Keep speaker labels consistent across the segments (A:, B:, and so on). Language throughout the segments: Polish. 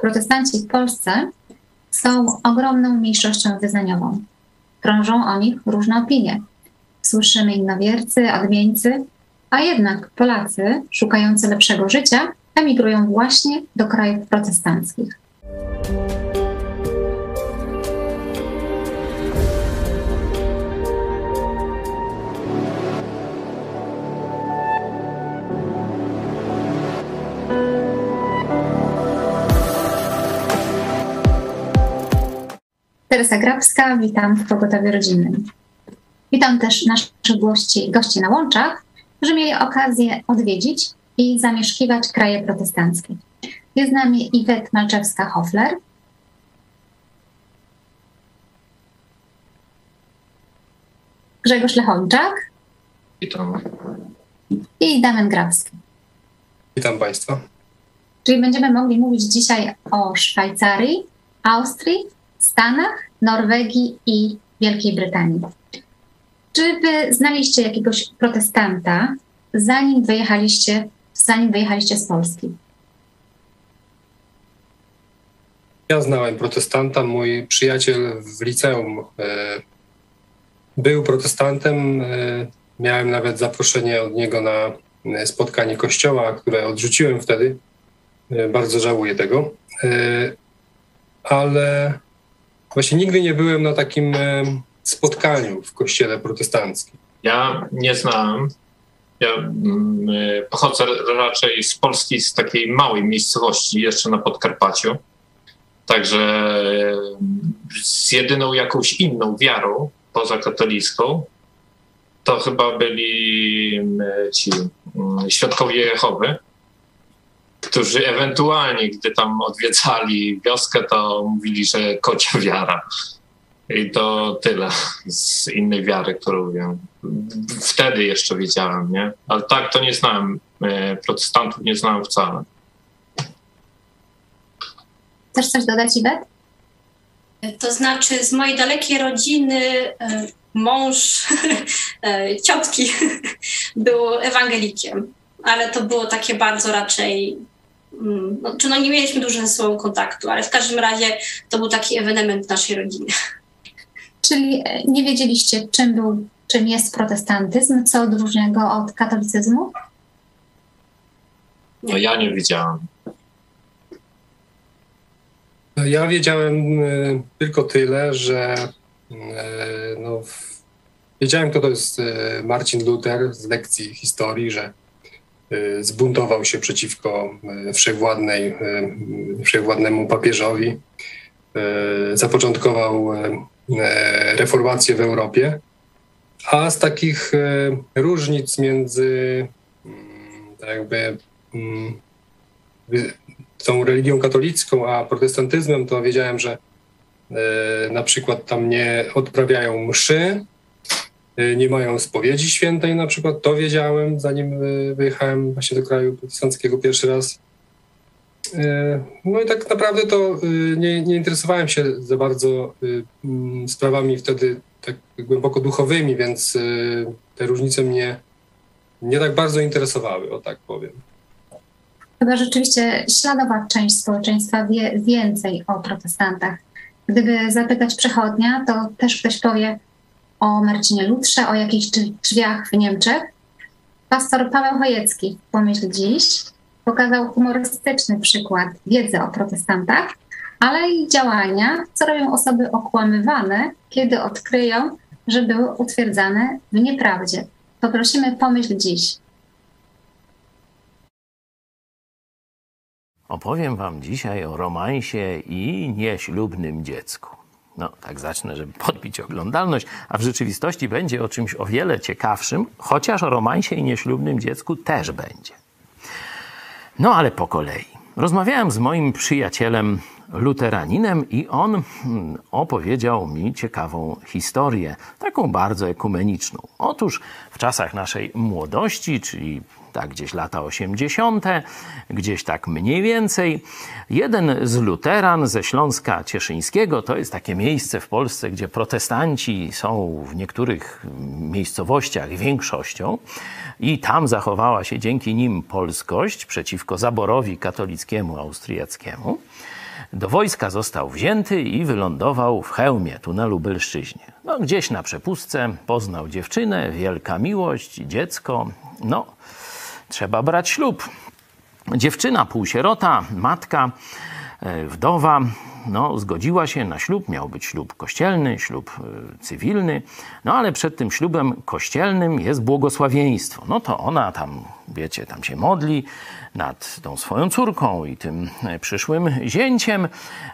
A: protestanci w Polsce są ogromną mniejszością wyznaniową. Krążą o nich różne opinie. Słyszymy innowiercy, odmieńcy, a jednak Polacy, szukający lepszego życia, emigrują właśnie do krajów protestanckich. Teresa Grabska, witam w Pogotowie Rodzinnym. Witam też naszych gości, gości na łączach, którzy mieli okazję odwiedzić i zamieszkiwać kraje protestanckie. Jest z nami Iwet Malczewska-Hofler. Grzegorz Lechończak.
B: Witam.
A: I Damian Grabski.
B: Witam Państwa.
A: Czyli będziemy mogli mówić dzisiaj o Szwajcarii, Austrii, Stanach, Norwegii i Wielkiej Brytanii. Czy wy znaliście jakiegoś protestanta, zanim wyjechaliście, zanim wyjechaliście z Polski?
B: Ja znałem protestanta. Mój przyjaciel w liceum e, był protestantem. E, miałem nawet zaproszenie od niego na e, spotkanie kościoła, które odrzuciłem wtedy. E, bardzo żałuję tego. E, ale właśnie nigdy nie byłem na takim e, spotkaniu w kościele protestanckim.
C: Ja nie znałem. Ja mm, y, pochodzę raczej z Polski, z takiej małej miejscowości, jeszcze na Podkarpaciu. Także z jedyną jakąś inną wiarą, poza katolicką, to chyba byli ci y, świadkowie Jehowy, którzy ewentualnie, gdy tam odwiedzali wioskę, to mówili, że kocia wiara. I to tyle z innej wiary, którą wiem. Wtedy jeszcze wiedziałem, nie? Ale tak to nie znałem. e, Protestantów nie znałem wcale.
A: Chcesz coś dodać, Iwet?
D: To znaczy, z mojej dalekiej rodziny e, mąż e, ciotki był ewangelikiem, ale to było takie bardzo raczej. No, czy no nie mieliśmy dużo ze sobą kontaktu, ale w każdym razie to był taki ewenement naszej rodziny.
A: Czyli e, nie wiedzieliście, czym był, czym jest protestantyzm, co odróżnia go od katolicyzmu?
C: No ja nie wiedziałem.
B: Ja wiedziałem e, tylko tyle, że e, no, w- wiedziałem, kto to jest Marcin Luther z lekcji historii, że zbuntował się przeciwko e, wszechwładnej, e, wszechwładnemu papieżowi, zapoczątkował reformację w Europie, a z takich różnic między mm, tak jakby mm, tą religią katolicką, a protestantyzmem, to wiedziałem, że na przykład tam nie odprawiają mszy, nie mają spowiedzi świętej na przykład. To wiedziałem, zanim e, wyjechałem właśnie do kraju protestanckiego pierwszy raz. E, No i tak naprawdę to nie, nie interesowałem się za bardzo mm, sprawami wtedy tak głęboko duchowymi, więc te różnice mnie nie tak bardzo interesowały, o tak powiem.
A: Chyba rzeczywiście śladowa część społeczeństwa wie więcej o protestantach. Gdyby zapytać przechodnia, to też ktoś powie o Marcinie Lutrze, o jakichś drzwi- drzwiach w Niemczech. Pastor Paweł Chojecki Pomyśl Dziś pokazał humorystyczny przykład wiedzy o protestantach, ale i działania, co robią osoby okłamywane, kiedy odkryją, że były utwierdzane w nieprawdzie. Poprosimy Pomyśl Dziś.
E: Opowiem Wam dzisiaj o romansie i nieślubnym dziecku. No, tak zacznę, żeby podbić oglądalność, a w rzeczywistości będzie o czymś o wiele ciekawszym, chociaż o romansie i nieślubnym dziecku też będzie. No, ale po kolei. Rozmawiałem z moim przyjacielem luteraninem i on hmm, opowiedział mi ciekawą historię, taką bardzo ekumeniczną. Otóż w czasach naszej młodości, czyli tak gdzieś lata 80., gdzieś tak mniej więcej, jeden z luteran ze Śląska Cieszyńskiego, to jest takie miejsce w Polsce, gdzie protestanci są w niektórych miejscowościach większością, i tam zachowała się dzięki nim polskość przeciwko zaborowi katolickiemu austriackiemu. do wojska został wzięty i wylądował w Chełmie, tu na Lubelszczyźnie. No, gdzieś na przepustce poznał dziewczynę, wielka miłość, dziecko. No, trzeba brać ślub. Dziewczyna półsierota, matka, e, wdowa, no, zgodziła się na ślub. Miał być ślub kościelny, ślub y, cywilny, no ale przed tym ślubem kościelnym jest błogosławieństwo. No to ona tam, wiecie, tam się modli nad tą swoją córką i tym e, przyszłym zięciem.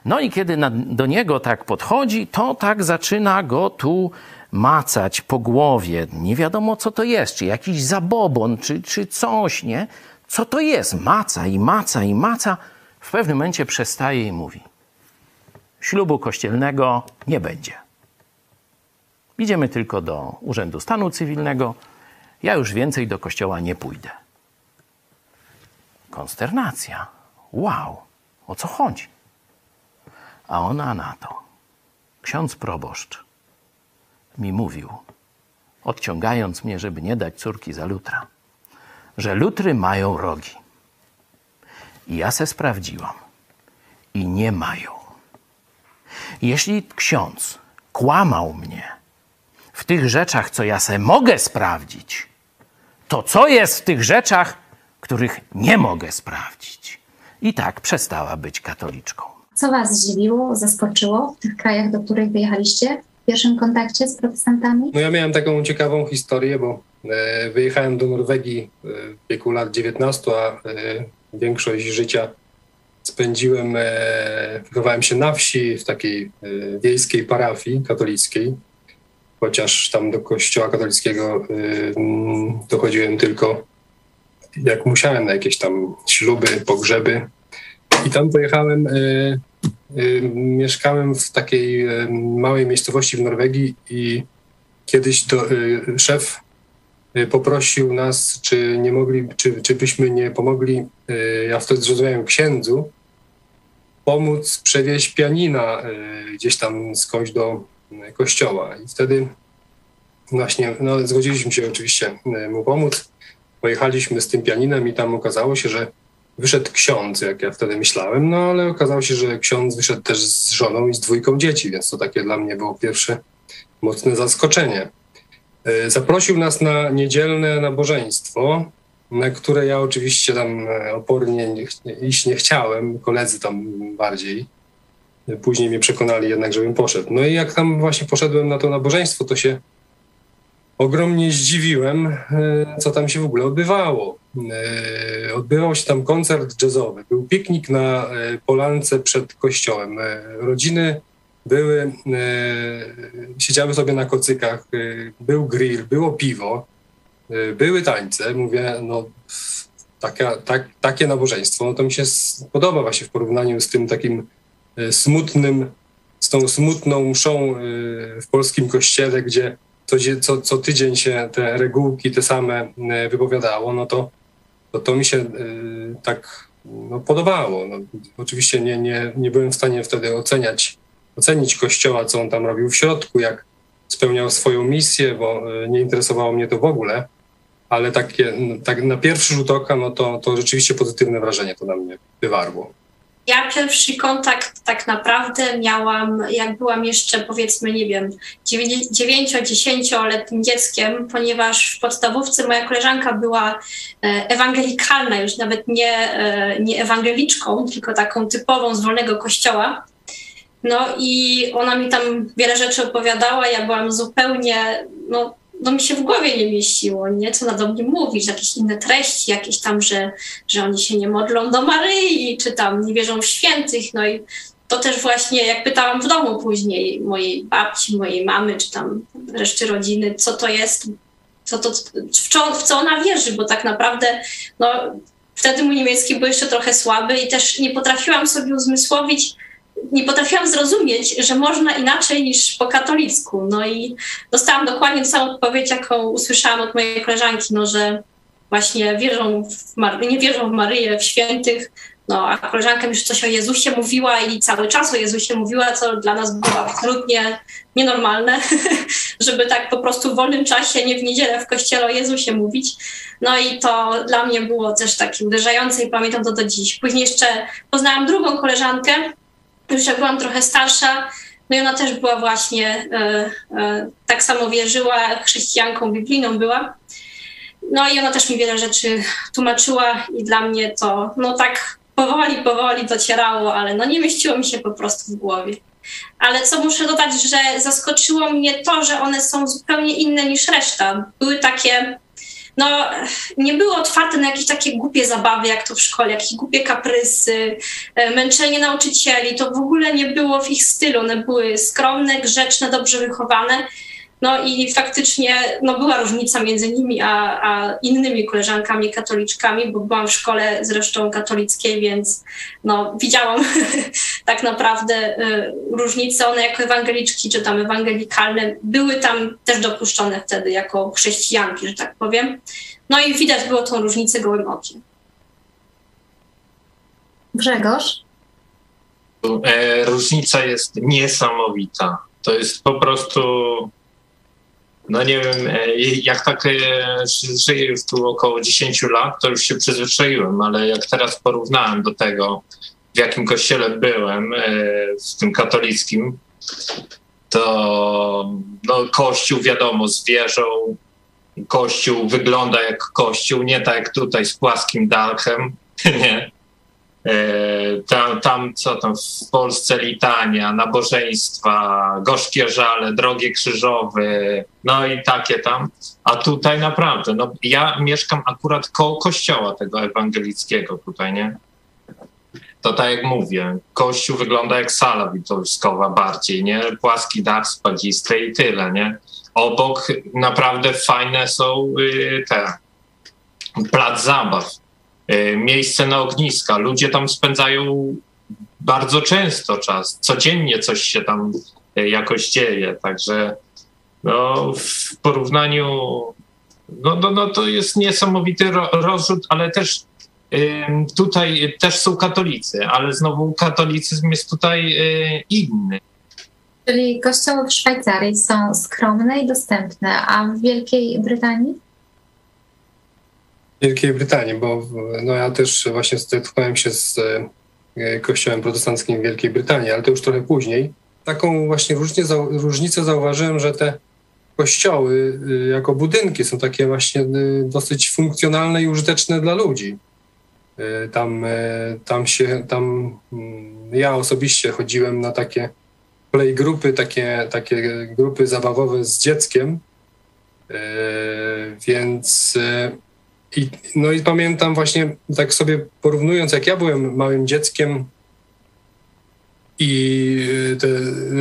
E: No i kiedy do niego tak podchodzi, to tak zaczyna go tu macać po głowie. Nie wiadomo, co to jest, czy jakiś zabobon, czy, czy coś, nie? Co to jest? Maca i maca i maca. W pewnym momencie przestaje i mówi – ślubu kościelnego nie będzie. Idziemy tylko do Urzędu Stanu Cywilnego. Ja już więcej do kościoła nie pójdę. Konsternacja. Wow, o co chodzi? A ona na to. Ksiądz proboszcz mi mówił, odciągając mnie, żeby nie dać córki za lutra, że lutry mają rogi. I ja se sprawdziłam. I nie mają. Jeśli ksiądz kłamał mnie w tych rzeczach, co ja se mogę sprawdzić, to co jest w tych rzeczach, których nie mogę sprawdzić? I tak przestała być katoliczką.
A: Co Was zdziwiło, zaskoczyło w tych krajach, do których wyjechaliście pierwszym kontakcie z protestantami?
B: No ja miałem taką ciekawą historię, bo e, wyjechałem do Norwegii e, w wieku lat 19, a e, większość życia spędziłem, wychowałem się na wsi w takiej wiejskiej parafii katolickiej, chociaż tam do kościoła katolickiego dochodziłem tylko jak musiałem na jakieś tam śluby, pogrzeby. I tam pojechałem, mieszkałem w takiej małej miejscowości w Norwegii i kiedyś to, szef poprosił nas, czy nie mogli, czy, czy byśmy nie pomogli, ja wtedy zrozumiałem księdzu, pomóc przewieźć pianina y, gdzieś tam skądś do y, kościoła. I wtedy właśnie no, zgodziliśmy się oczywiście y, mu pomóc. Pojechaliśmy z tym pianinem i tam okazało się, że wyszedł ksiądz, jak ja wtedy myślałem, no ale okazało się, że ksiądz wyszedł też z żoną i z dwójką dzieci, więc to takie dla mnie było pierwsze mocne zaskoczenie. Zaprosił nas na niedzielne nabożeństwo, na które ja oczywiście tam e, opornie nie, iść nie chciałem, koledzy tam bardziej. Później mnie przekonali jednak, żebym poszedł. No i jak tam właśnie poszedłem na to nabożeństwo, to się ogromnie zdziwiłem, e, co tam się w ogóle odbywało. E, odbywał się tam koncert jazzowy, był piknik na polance przed kościołem. Rodziny były, siedziały sobie na kocykach, był grill, było piwo. Były tańce, mówię, no taka, tak, takie nabożeństwo, no to mi się podoba właśnie w porównaniu z tym takim smutnym, z tą smutną mszą w polskim kościele, gdzie co, co, co tydzień się te regułki te same wypowiadało, no to, to, to mi się tak no, podobało. No, oczywiście nie, nie, nie byłem w stanie wtedy oceniać, ocenić kościoła, co on tam robił w środku, jak spełniał swoją misję, bo nie interesowało mnie to w ogóle ale takie, tak na pierwszy rzut oka, no to, to rzeczywiście pozytywne wrażenie to na mnie wywarło.
D: Ja pierwszy kontakt tak naprawdę miałam, jak byłam jeszcze powiedzmy, nie wiem, 9-10-letnim dzieckiem, ponieważ w podstawówce moja koleżanka była e, ewangelikalna, już nawet nie, e, nie ewangeliczką, tylko taką typową z wolnego kościoła. No i ona mi tam wiele rzeczy opowiadała, ja byłam zupełnie, no no mi się w głowie nie mieściło, nie? Co ona do mnie jakieś inne treści, jakieś tam, że, że oni się nie modlą do Maryi, czy tam nie wierzą w świętych, no i to też właśnie, jak pytałam w domu później mojej babci, mojej mamy, czy tam reszty rodziny, co to jest, co to, w, co, w co ona wierzy, bo tak naprawdę, no wtedy mój niemiecki był jeszcze trochę słaby i też nie potrafiłam sobie uzmysłowić, nie potrafiłam zrozumieć, że można inaczej niż po katolicku. No i dostałam dokładnie tę samą odpowiedź, jaką usłyszałam od mojej koleżanki, no, że właśnie wierzą w Mar- nie wierzą w Maryję, w świętych, no, a koleżanka już coś o Jezusie mówiła i cały czas o Jezusie mówiła, co dla nas było absolutnie nienormalne, żeby tak po prostu w wolnym czasie, nie w niedzielę w kościele o Jezusie mówić. No i to dla mnie było też takie uderzające i pamiętam to do dziś. Później jeszcze poznałam drugą koleżankę, już jak byłam trochę starsza, no i ona też była właśnie, e, e, tak samo wierzyła, chrześcijanką biblijną była. No i ona też mi wiele rzeczy tłumaczyła i dla mnie to, no tak powoli, powoli docierało, ale no nie mieściło mi się po prostu w głowie. Ale co muszę dodać, że zaskoczyło mnie to, że one są zupełnie inne niż reszta. Były takie no, nie były otwarte na jakieś takie głupie zabawy, jak to w szkole, jakieś głupie kaprysy, e, męczenie nauczycieli. To w ogóle nie było w ich stylu. One były skromne, grzeczne, dobrze wychowane. No i faktycznie no, była różnica między nimi a, a innymi koleżankami katoliczkami, bo byłam w szkole zresztą katolickiej, więc no, widziałam tak naprawdę y, różnice. One jako ewangeliczki czy tam ewangelikalne były tam też dopuszczone wtedy jako chrześcijanki, że tak powiem. No i widać było tą różnicę gołym okiem.
A: Grzegorz?
C: E, różnica jest niesamowita. To jest po prostu no nie wiem, e, jak tak e, żyję już tu około 10 lat, to już się przyzwyczaiłem, ale jak teraz porównałem do tego, w jakim kościele byłem, e, w tym katolickim, to no, kościół wiadomo z wieżą, kościół wygląda jak kościół, nie tak jak tutaj z płaskim dachem, nie. E, tam, tam, co tam w Polsce litania, nabożeństwa, gorzkie żale, drogie krzyżowe, no i takie tam. A tutaj naprawdę, no ja mieszkam akurat koło kościoła tego ewangelickiego tutaj, nie? To tak jak mówię, kościół wygląda jak sala widowiskowa bardziej, nie? Płaski dach, spadzisty i tyle, nie? Obok naprawdę fajne są y, te plac zabaw E, miejsce na ogniska. Ludzie tam spędzają bardzo często czas. Codziennie coś się tam e, jakoś dzieje. Także no, w porównaniu, no, no, no to jest niesamowity rozrzut, ale też tutaj też są katolicy, ale znowu katolicyzm jest tutaj e, inny.
A: Czyli kościoły w Szwajcarii są skromne i dostępne, a w Wielkiej Brytanii?
B: Wielkiej Brytanii, bo no ja też właśnie zetknąłem się z e, kościołem protestanckim w Wielkiej Brytanii, ale to już trochę później. Taką właśnie różnicę, różnicę zauważyłem, że te kościoły y, jako budynki są takie właśnie y, dosyć funkcjonalne i użyteczne dla ludzi. Y, tam, tam się, tam mm, ja osobiście chodziłem na takie grupy, takie, takie grupy zabawowe z dzieckiem, więc i, no i pamiętam właśnie, tak sobie porównując, jak ja byłem małym dzieckiem i y, te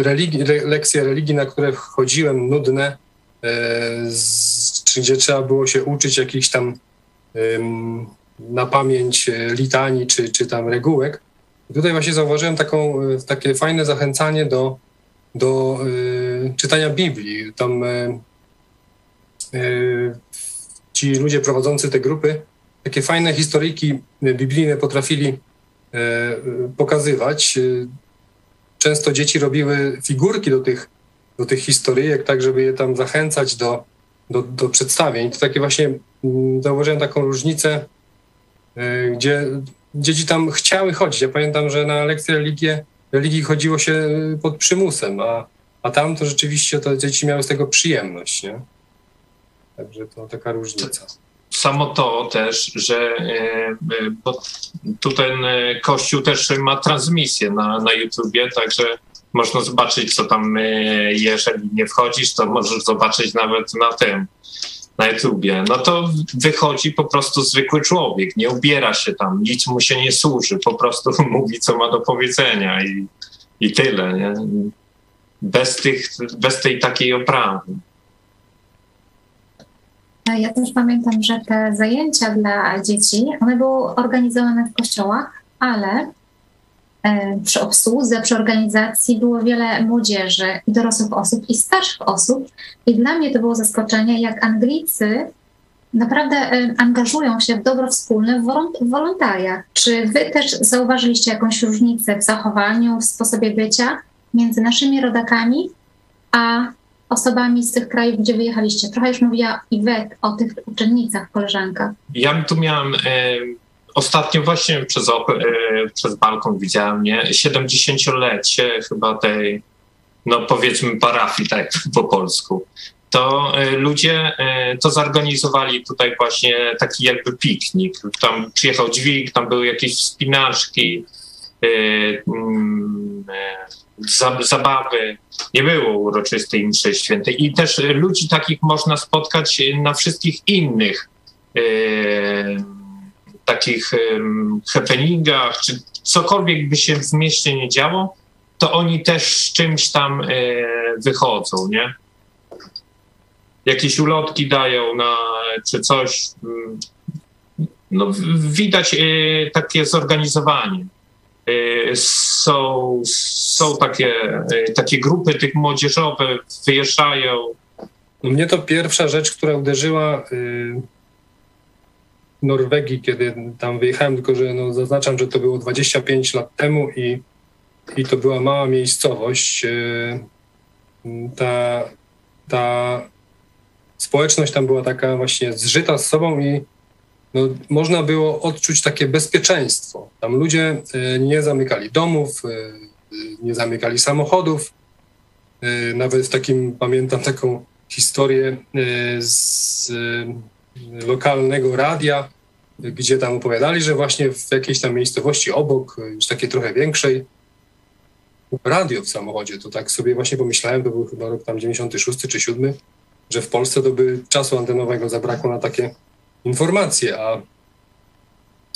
B: religi, lekcje religii, na które chodziłem, nudne, z, gdzie trzeba było się uczyć jakichś tam na pamięć e, litanii czy, czy tam regułek. Tutaj właśnie zauważyłem taką, e, takie fajne zachęcanie do, do czytania Biblii. Tam ci ludzie prowadzący te grupy takie fajne historyjki biblijne potrafili pokazywać. Często dzieci robiły figurki do tych, do tych historyjek, tak żeby je tam zachęcać do, do, do przedstawień. To takie właśnie mm, zauważyłem taką różnicę, gdzie dzieci tam chciały chodzić. Ja pamiętam, że na lekcje religie, religii chodziło się pod przymusem, a, a tam to rzeczywiście to dzieci miały z tego przyjemność. Nie? Także to taka różnica.
C: Samo to też, że bo tutaj e, Kościół też ma transmisję na, na YouTubie, także można zobaczyć, co tam, jeżeli nie wchodzisz, to możesz zobaczyć nawet na tym, na YouTubie. No to wychodzi po prostu zwykły człowiek, nie ubiera się tam, nic mu się nie służy, po prostu mówi, co ma do powiedzenia i, i tyle, nie? Bez, tych, bez tej takiej oprawy.
A: Ja też pamiętam, że te zajęcia dla dzieci, one były organizowane w kościołach, ale przy obsłudze, przy organizacji było wiele młodzieży dorosłych osób i starszych osób. I dla mnie to było zaskoczenie, jak Anglicy naprawdę e, angażują się w dobro wspólne w wolontariach. Czy wy też zauważyliście jakąś różnicę w zachowaniu, w sposobie bycia między naszymi rodakami a osobami z tych krajów, gdzie wyjechaliście? Trochę już mówiła Iwet o tych uczennicach, koleżankach.
C: Ja tu miałem e, ostatnio właśnie przez, e, przez balkon widziałem, nie? 70-lecie chyba tej, no powiedzmy parafii, tak po polsku. To e, ludzie e, to zorganizowali tutaj właśnie taki jakby piknik. Tam przyjechał dźwig, tam były jakieś wspinaczki, mm, za- zabawy. Nie było uroczystej mszy świętej. I też ludzi takich można spotkać na wszystkich innych takich happeningach, czy cokolwiek by się w mieście nie działo, to oni też z czymś tam e, wychodzą, nie? Jakieś ulotki dają na, czy coś. mm, No, widać e, takie zorganizowanie. E, Są, są takie, takie grupy tych młodzieżowe, wyjeżdżają.
B: Mnie to pierwsza rzecz, która uderzyła y, Norwegii, kiedy tam wyjechałem, tylko że no, zaznaczam, że to było 25 lat temu i, i to była mała miejscowość. Y, ta, ta społeczność tam była taka właśnie zżyta z sobą i no, można było odczuć takie bezpieczeństwo. Tam ludzie y, nie zamykali domów, y, nie zamykali samochodów. Nawet w takim, pamiętam taką historię z lokalnego radia, gdzie tam opowiadali, że właśnie w jakiejś tam miejscowości obok, już takiej trochę większej, radio w samochodzie. To tak sobie właśnie pomyślałem, to był chyba rok tam 96 czy 7, że w Polsce to by czasu antenowego zabrakło na takie informacje, a,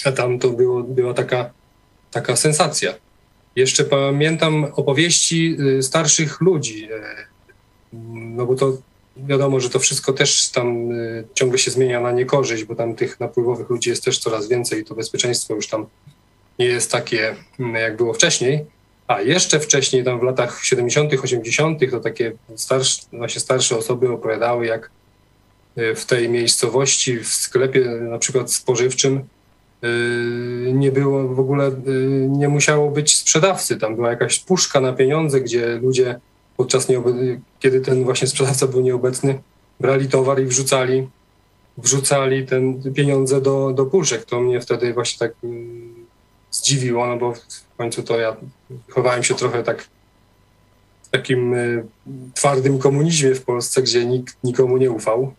B: a tam to było, była taka, taka sensacja. Jeszcze pamiętam opowieści y, starszych ludzi, y, no bo to wiadomo, że to wszystko też tam y, ciągle się zmienia na niekorzyść, bo tam tych napływowych ludzi jest też coraz więcej i to bezpieczeństwo już tam nie jest takie, mm, jak było wcześniej. A jeszcze wcześniej, tam w latach 70., 80., to takie starsze, właśnie starsze osoby opowiadały, jak y, w tej miejscowości, w sklepie na przykład spożywczym, y, nie było w ogóle, nie musiało być sprzedawcy. Tam była jakaś puszka na pieniądze, gdzie ludzie podczas kiedy ten właśnie sprzedawca był nieobecny, brali towar i wrzucali, wrzucali ten pieniądze do, do puszek. To mnie wtedy właśnie tak mm, zdziwiło, no bo w końcu to ja chowałem się trochę tak w takim y, twardym komunizmie w Polsce, gdzie nikt nikomu nie ufał.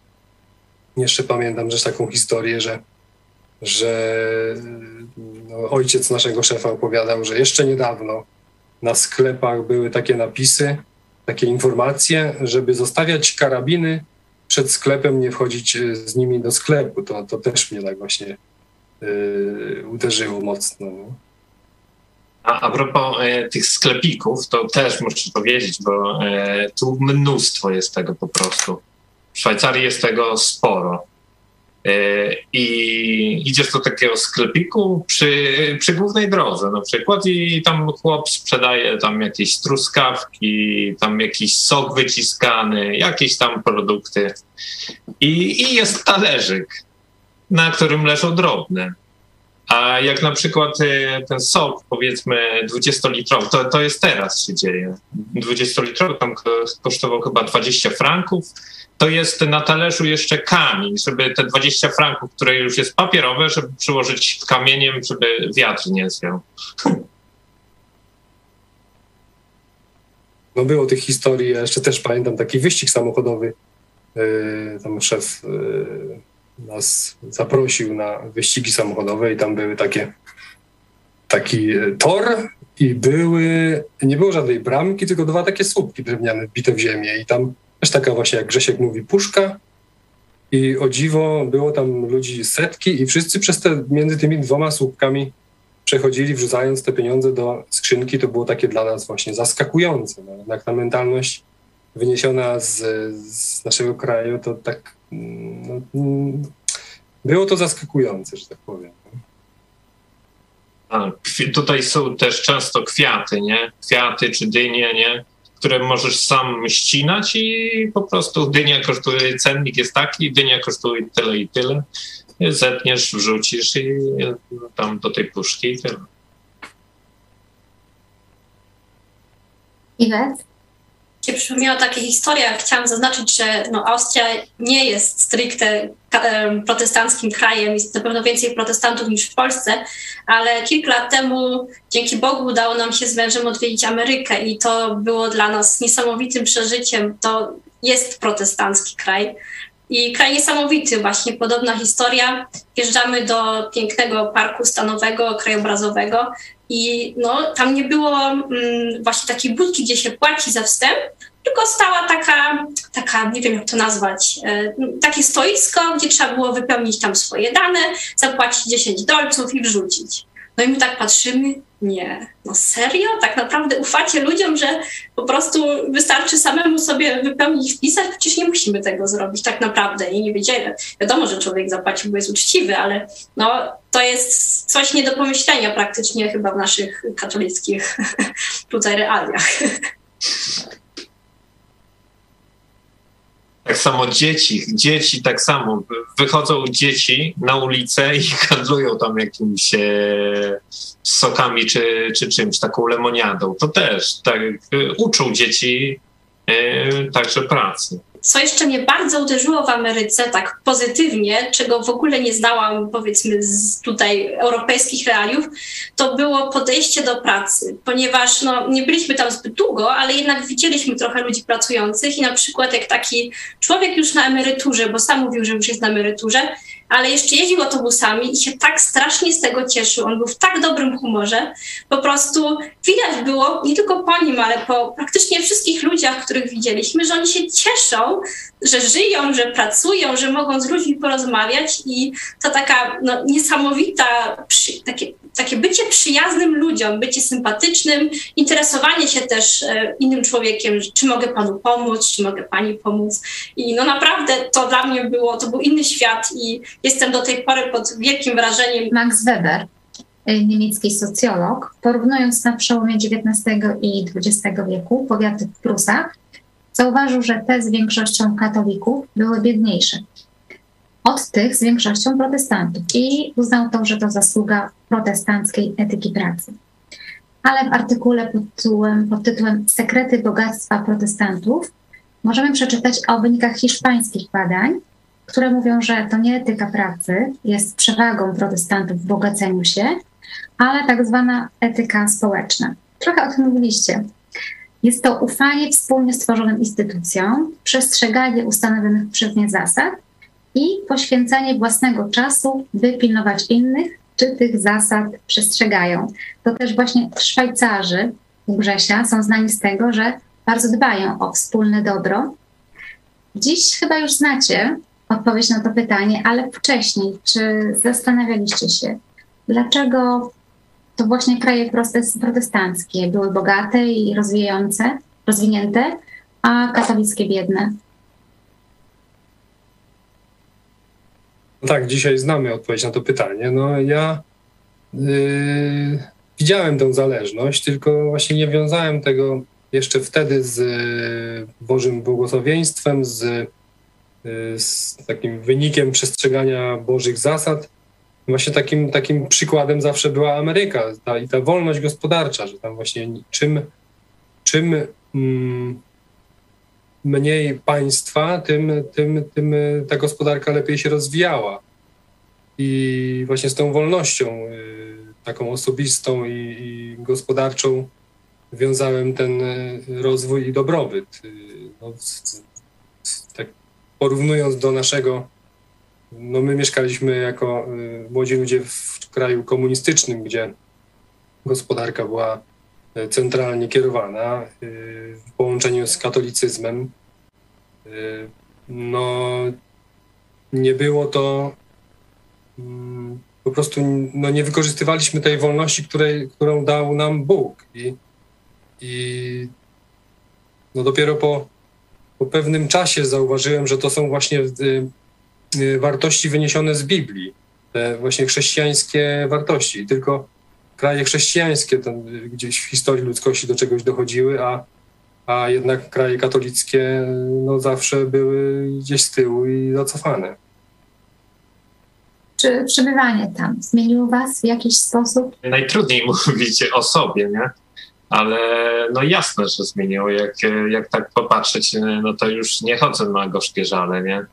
B: Jeszcze pamiętam też taką historię, że, że no, ojciec naszego szefa opowiadał, że jeszcze niedawno na sklepach były takie napisy, takie informacje, żeby zostawiać karabiny przed sklepem, nie wchodzić y, z nimi do sklepu. To, to też mnie tak właśnie y, uderzyło mocno. No.
C: A, a propos e, tych sklepików, to też muszę powiedzieć, bo e, tu mnóstwo jest tego po prostu. W Szwajcarii jest tego sporo. E, I idziesz do takiego sklepiku przy, przy głównej drodze na przykład i tam chłop sprzedaje tam jakieś truskawki, tam jakiś sok wyciskany, jakieś tam produkty. I, i jest talerzyk, na którym leżą drobne. A jak na przykład e, ten sok, powiedzmy 20-litrowy, to, to jest teraz się dzieje. 20-litrowy tam ko- kosztował chyba 20 franków. To jest na talerzu jeszcze kamień, żeby te 20 franków, które już jest papierowe, żeby przyłożyć kamieniem, żeby wiatr nie zjął.
B: No było tych historii, ja jeszcze też pamiętam taki wyścig samochodowy. Yy, tam szef yy, nas zaprosił na wyścigi samochodowe i tam były takie taki e, tor i były, nie było żadnej bramki, tylko dwa takie słupki drewniane wbite w ziemię i tam też taka właśnie, jak Grzesiek mówi, puszka i o dziwo było tam ludzi setki i wszyscy przez te, między tymi dwoma słupkami przechodzili, wrzucając te pieniądze do skrzynki, to było takie dla nas właśnie zaskakujące. No, jednak ta mentalność wyniesiona z, z naszego kraju, to tak było to zaskakujące, że tak powiem.
C: A, tutaj są też często kwiaty, nie? Kwiaty czy dynie, nie? Które możesz sam ścinać i po prostu dynia kosztuje, cennik jest taki, dynia kosztuje tyle i tyle. Zetniesz, wrzucisz i tam do tej puszki i tyle.
D: Się przypomniała taka historia. Chciałam zaznaczyć, że no, Austria nie jest stricte protestanckim krajem, jest na pewno więcej protestantów niż w Polsce, ale kilka lat temu dzięki Bogu udało nam się z mężem odwiedzić Amerykę i to było dla nas niesamowitym przeżyciem. To jest protestancki kraj. I kraj niesamowity, właśnie podobna historia. Wjeżdżamy do pięknego parku stanowego, krajobrazowego i no, tam nie było mm, właśnie takiej budki, gdzie się płaci za wstęp, tylko stała taka, taka, nie wiem jak to nazwać, e, takie stoisko, gdzie trzeba było wypełnić tam swoje dane, zapłacić 10 dolców i wrzucić. No i my tak patrzymy, nie, no serio? Tak naprawdę ufacie ludziom, że po prostu wystarczy samemu sobie wypełnić, wpisać? Przecież nie musimy tego zrobić tak naprawdę i nie wiedzieli. Wiadomo, że człowiek zapłacił, bo jest uczciwy, ale no, to jest coś nie do pomyślenia praktycznie chyba w naszych katolickich tutaj realiach.
C: Tak samo dzieci, dzieci tak samo. Wychodzą dzieci na ulicę i handlują tam jakimiś e, sokami czy, czy czymś, taką lemoniadą. To też tak, e, uczą dzieci e, także pracy.
D: Co jeszcze mnie bardzo uderzyło w Ameryce, tak pozytywnie, czego w ogóle nie znałam, powiedzmy, z tutaj europejskich realiów, to było podejście do pracy, ponieważ no, nie byliśmy tam zbyt długo, ale jednak widzieliśmy trochę ludzi pracujących i na przykład jak taki człowiek już na emeryturze, bo sam mówił, że już jest na emeryturze, ale jeszcze jeździł autobusami i się tak strasznie z tego cieszył. On był w tak dobrym humorze. Po prostu widać było, nie tylko po nim, ale po praktycznie wszystkich ludziach, których widzieliśmy, że oni się cieszą, że żyją, że pracują, że mogą z ludźmi porozmawiać i to taka no, niesamowita, przy, takie, takie bycie przyjaznym ludziom, bycie sympatycznym, interesowanie się też e, innym człowiekiem, czy mogę panu pomóc, czy mogę pani pomóc. I no naprawdę to dla mnie było, to był inny świat i jestem do tej pory pod wielkim wrażeniem.
A: Max Weber, e, niemiecki socjolog, porównując na przełomie XIX i XX wieku powiaty w Prusach, zauważył, że te z większością katolików były biedniejsze od tych z większością protestantów i uznał to, że to zasługa protestanckiej etyki pracy. Ale w artykule pod tytułem, pod tytułem Sekrety bogactwa protestantów możemy przeczytać o wynikach hiszpańskich badań, które mówią, że to nie etyka pracy jest przewagą protestantów w bogaceniu się, ale tak zwana etyka społeczna. Trochę o tym mówiliście. Jest to ufanie wspólnie stworzonym instytucjom, przestrzeganie ustanowionych przez nie zasad i poświęcanie własnego czasu, by pilnować innych, czy tych zasad przestrzegają. To też właśnie Szwajcarzy u Grzesia są znani z tego, że bardzo dbają o wspólne dobro. Dziś chyba już znacie odpowiedź na to pytanie, ale wcześniej, czy zastanawialiście się, dlaczego to właśnie kraje protestanckie były bogate i rozwijające, rozwinięte, a katolickie biedne?
B: No tak, dzisiaj znamy odpowiedź na to pytanie. No ja yy, widziałem tę zależność, tylko właśnie nie wiązałem tego jeszcze wtedy z Bożym błogosławieństwem, z, yy, z takim wynikiem przestrzegania Bożych zasad. Właśnie takim, takim przykładem zawsze była Ameryka ta, i ta wolność gospodarcza, że tam właśnie czym, czym mm, mniej państwa, tym, tym, tym ta gospodarka lepiej się rozwijała. I właśnie z tą wolnością, y, taką osobistą i, i gospodarczą, wiązałem ten y, rozwój i dobrobyt. Y, no, tak porównując do naszego, no my mieszkaliśmy jako młodzi ludzie w kraju komunistycznym, gdzie gospodarka była centralnie kierowana y, w połączeniu z katolicyzmem. Y, no, nie było to mm, po prostu no, nie wykorzystywaliśmy tej wolności, której, którą dał nam Bóg. I, i no dopiero po, po pewnym czasie zauważyłem, że to są właśnie y, wartości wyniesione z Biblii, te właśnie chrześcijańskie wartości. Tylko kraje chrześcijańskie tam gdzieś w historii ludzkości do czegoś dochodziły, a, a jednak kraje katolickie no, zawsze były gdzieś z tyłu i zacofane.
A: Czy przebywanie tam zmieniło Was w jakiś sposób?
C: Najtrudniej mówić o sobie, nie? Ale no jasne, że zmieniło. Jak, jak tak popatrzeć, no to już nie chodzę na gorzkie żale, nie?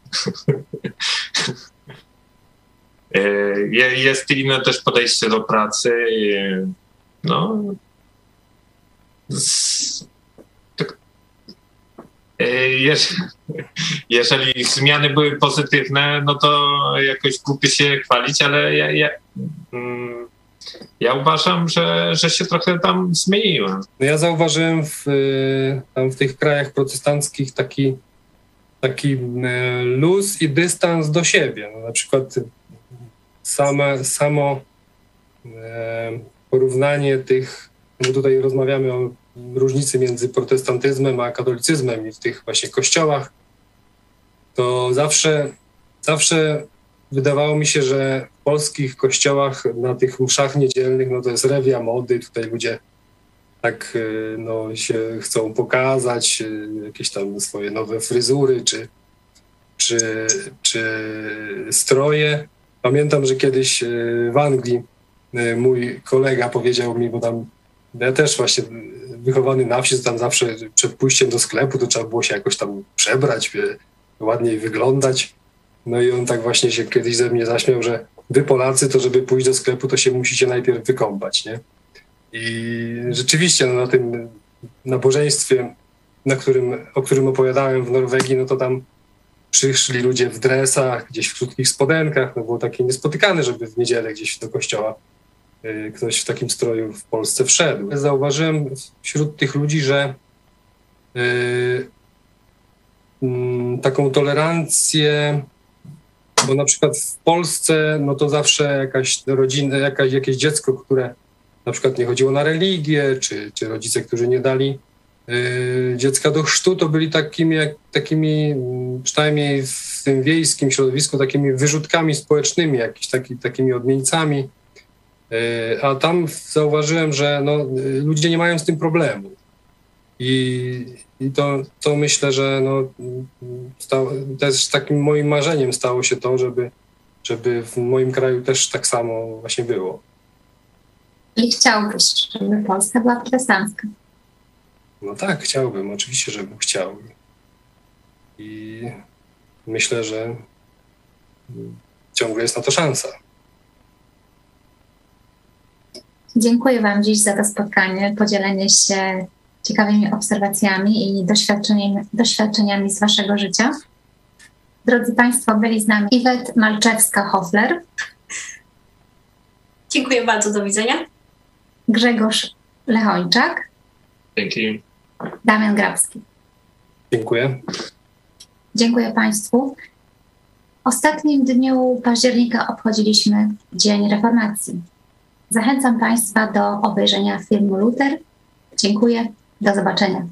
C: Jest inne też podejście do pracy. No. Tak. Jeżeli zmiany były pozytywne, no to jakoś głupie się chwalić, ale ja, ja, mm, ja uważam, że, że się trochę tam zmieniłem.
B: No ja zauważyłem w, tam w tych krajach protestanckich taki, taki e, luz i dystans do siebie. No na przykład same, samo e, porównanie tych, bo tutaj rozmawiamy o różnicy między protestantyzmem a katolicyzmem i w tych właśnie kościołach, to zawsze, zawsze wydawało mi się, że w polskich kościołach na tych mszach niedzielnych, no to jest rewia mody, tutaj ludzie tak e, no, się chcą pokazać, e, jakieś tam swoje nowe fryzury czy, czy, czy stroje. Pamiętam, że kiedyś e, w Anglii mój kolega powiedział mi, bo tam ja też właśnie wychowany na wsi, to tam zawsze przed pójściem do sklepu to trzeba było się jakoś tam przebrać, ładniej wyglądać. No i on tak właśnie się kiedyś ze mnie zaśmiał, że wy Polacy, to żeby pójść do sklepu, to się musicie najpierw wykąpać, nie? I rzeczywiście no, na tym nabożeństwie, na którym, o którym opowiadałem w Norwegii, no to tam przyszli ludzie w dresach, gdzieś w krótkich spodenkach. No było takie niespotykane, żeby w niedzielę gdzieś do kościoła y, ktoś w takim stroju w Polsce wszedł. Zauważyłem wśród tych ludzi, że y, mm, taką tolerancję bo na przykład w Polsce, no to zawsze jakaś rodzina, jakaś, jakieś dziecko, które na przykład nie chodziło na religię, czy, czy rodzice, którzy nie dali y, dziecka do chrztu, to byli takimi, jak, takimi, przynajmniej w tym wiejskim środowisku, takimi wyrzutkami społecznymi, jakiś taki, takimi odmieńcami. Y, a tam zauważyłem, że no, ludzie nie mają z tym problemu. I, i to, to myślę, że no, stało, też takim moim marzeniem stało się to, żeby, żeby w moim kraju też tak samo właśnie było.
A: I chciałbyś, żeby Polska była protestancka?
B: No tak, chciałbym, oczywiście, żebym chciał. I myślę, że ciągle jest na to szansa.
A: Dziękuję Wam dziś za to spotkanie, podzielenie się ciekawymi obserwacjami i doświadczeniami, doświadczeniami z Waszego życia. Drodzy Państwo, byli z nami Iwet Malczewska-Hofler.
D: Dziękuję bardzo, do widzenia.
A: Grzegorz Lechończak.
C: Dzięki.
A: Damian Grabski.
B: Dziękuję.
A: Dziękuję Państwu. W ostatnim dniu października obchodziliśmy Dzień Reformacji. Zachęcam Państwa do obejrzenia filmu Luther. Dziękuję. Do zobaczenia.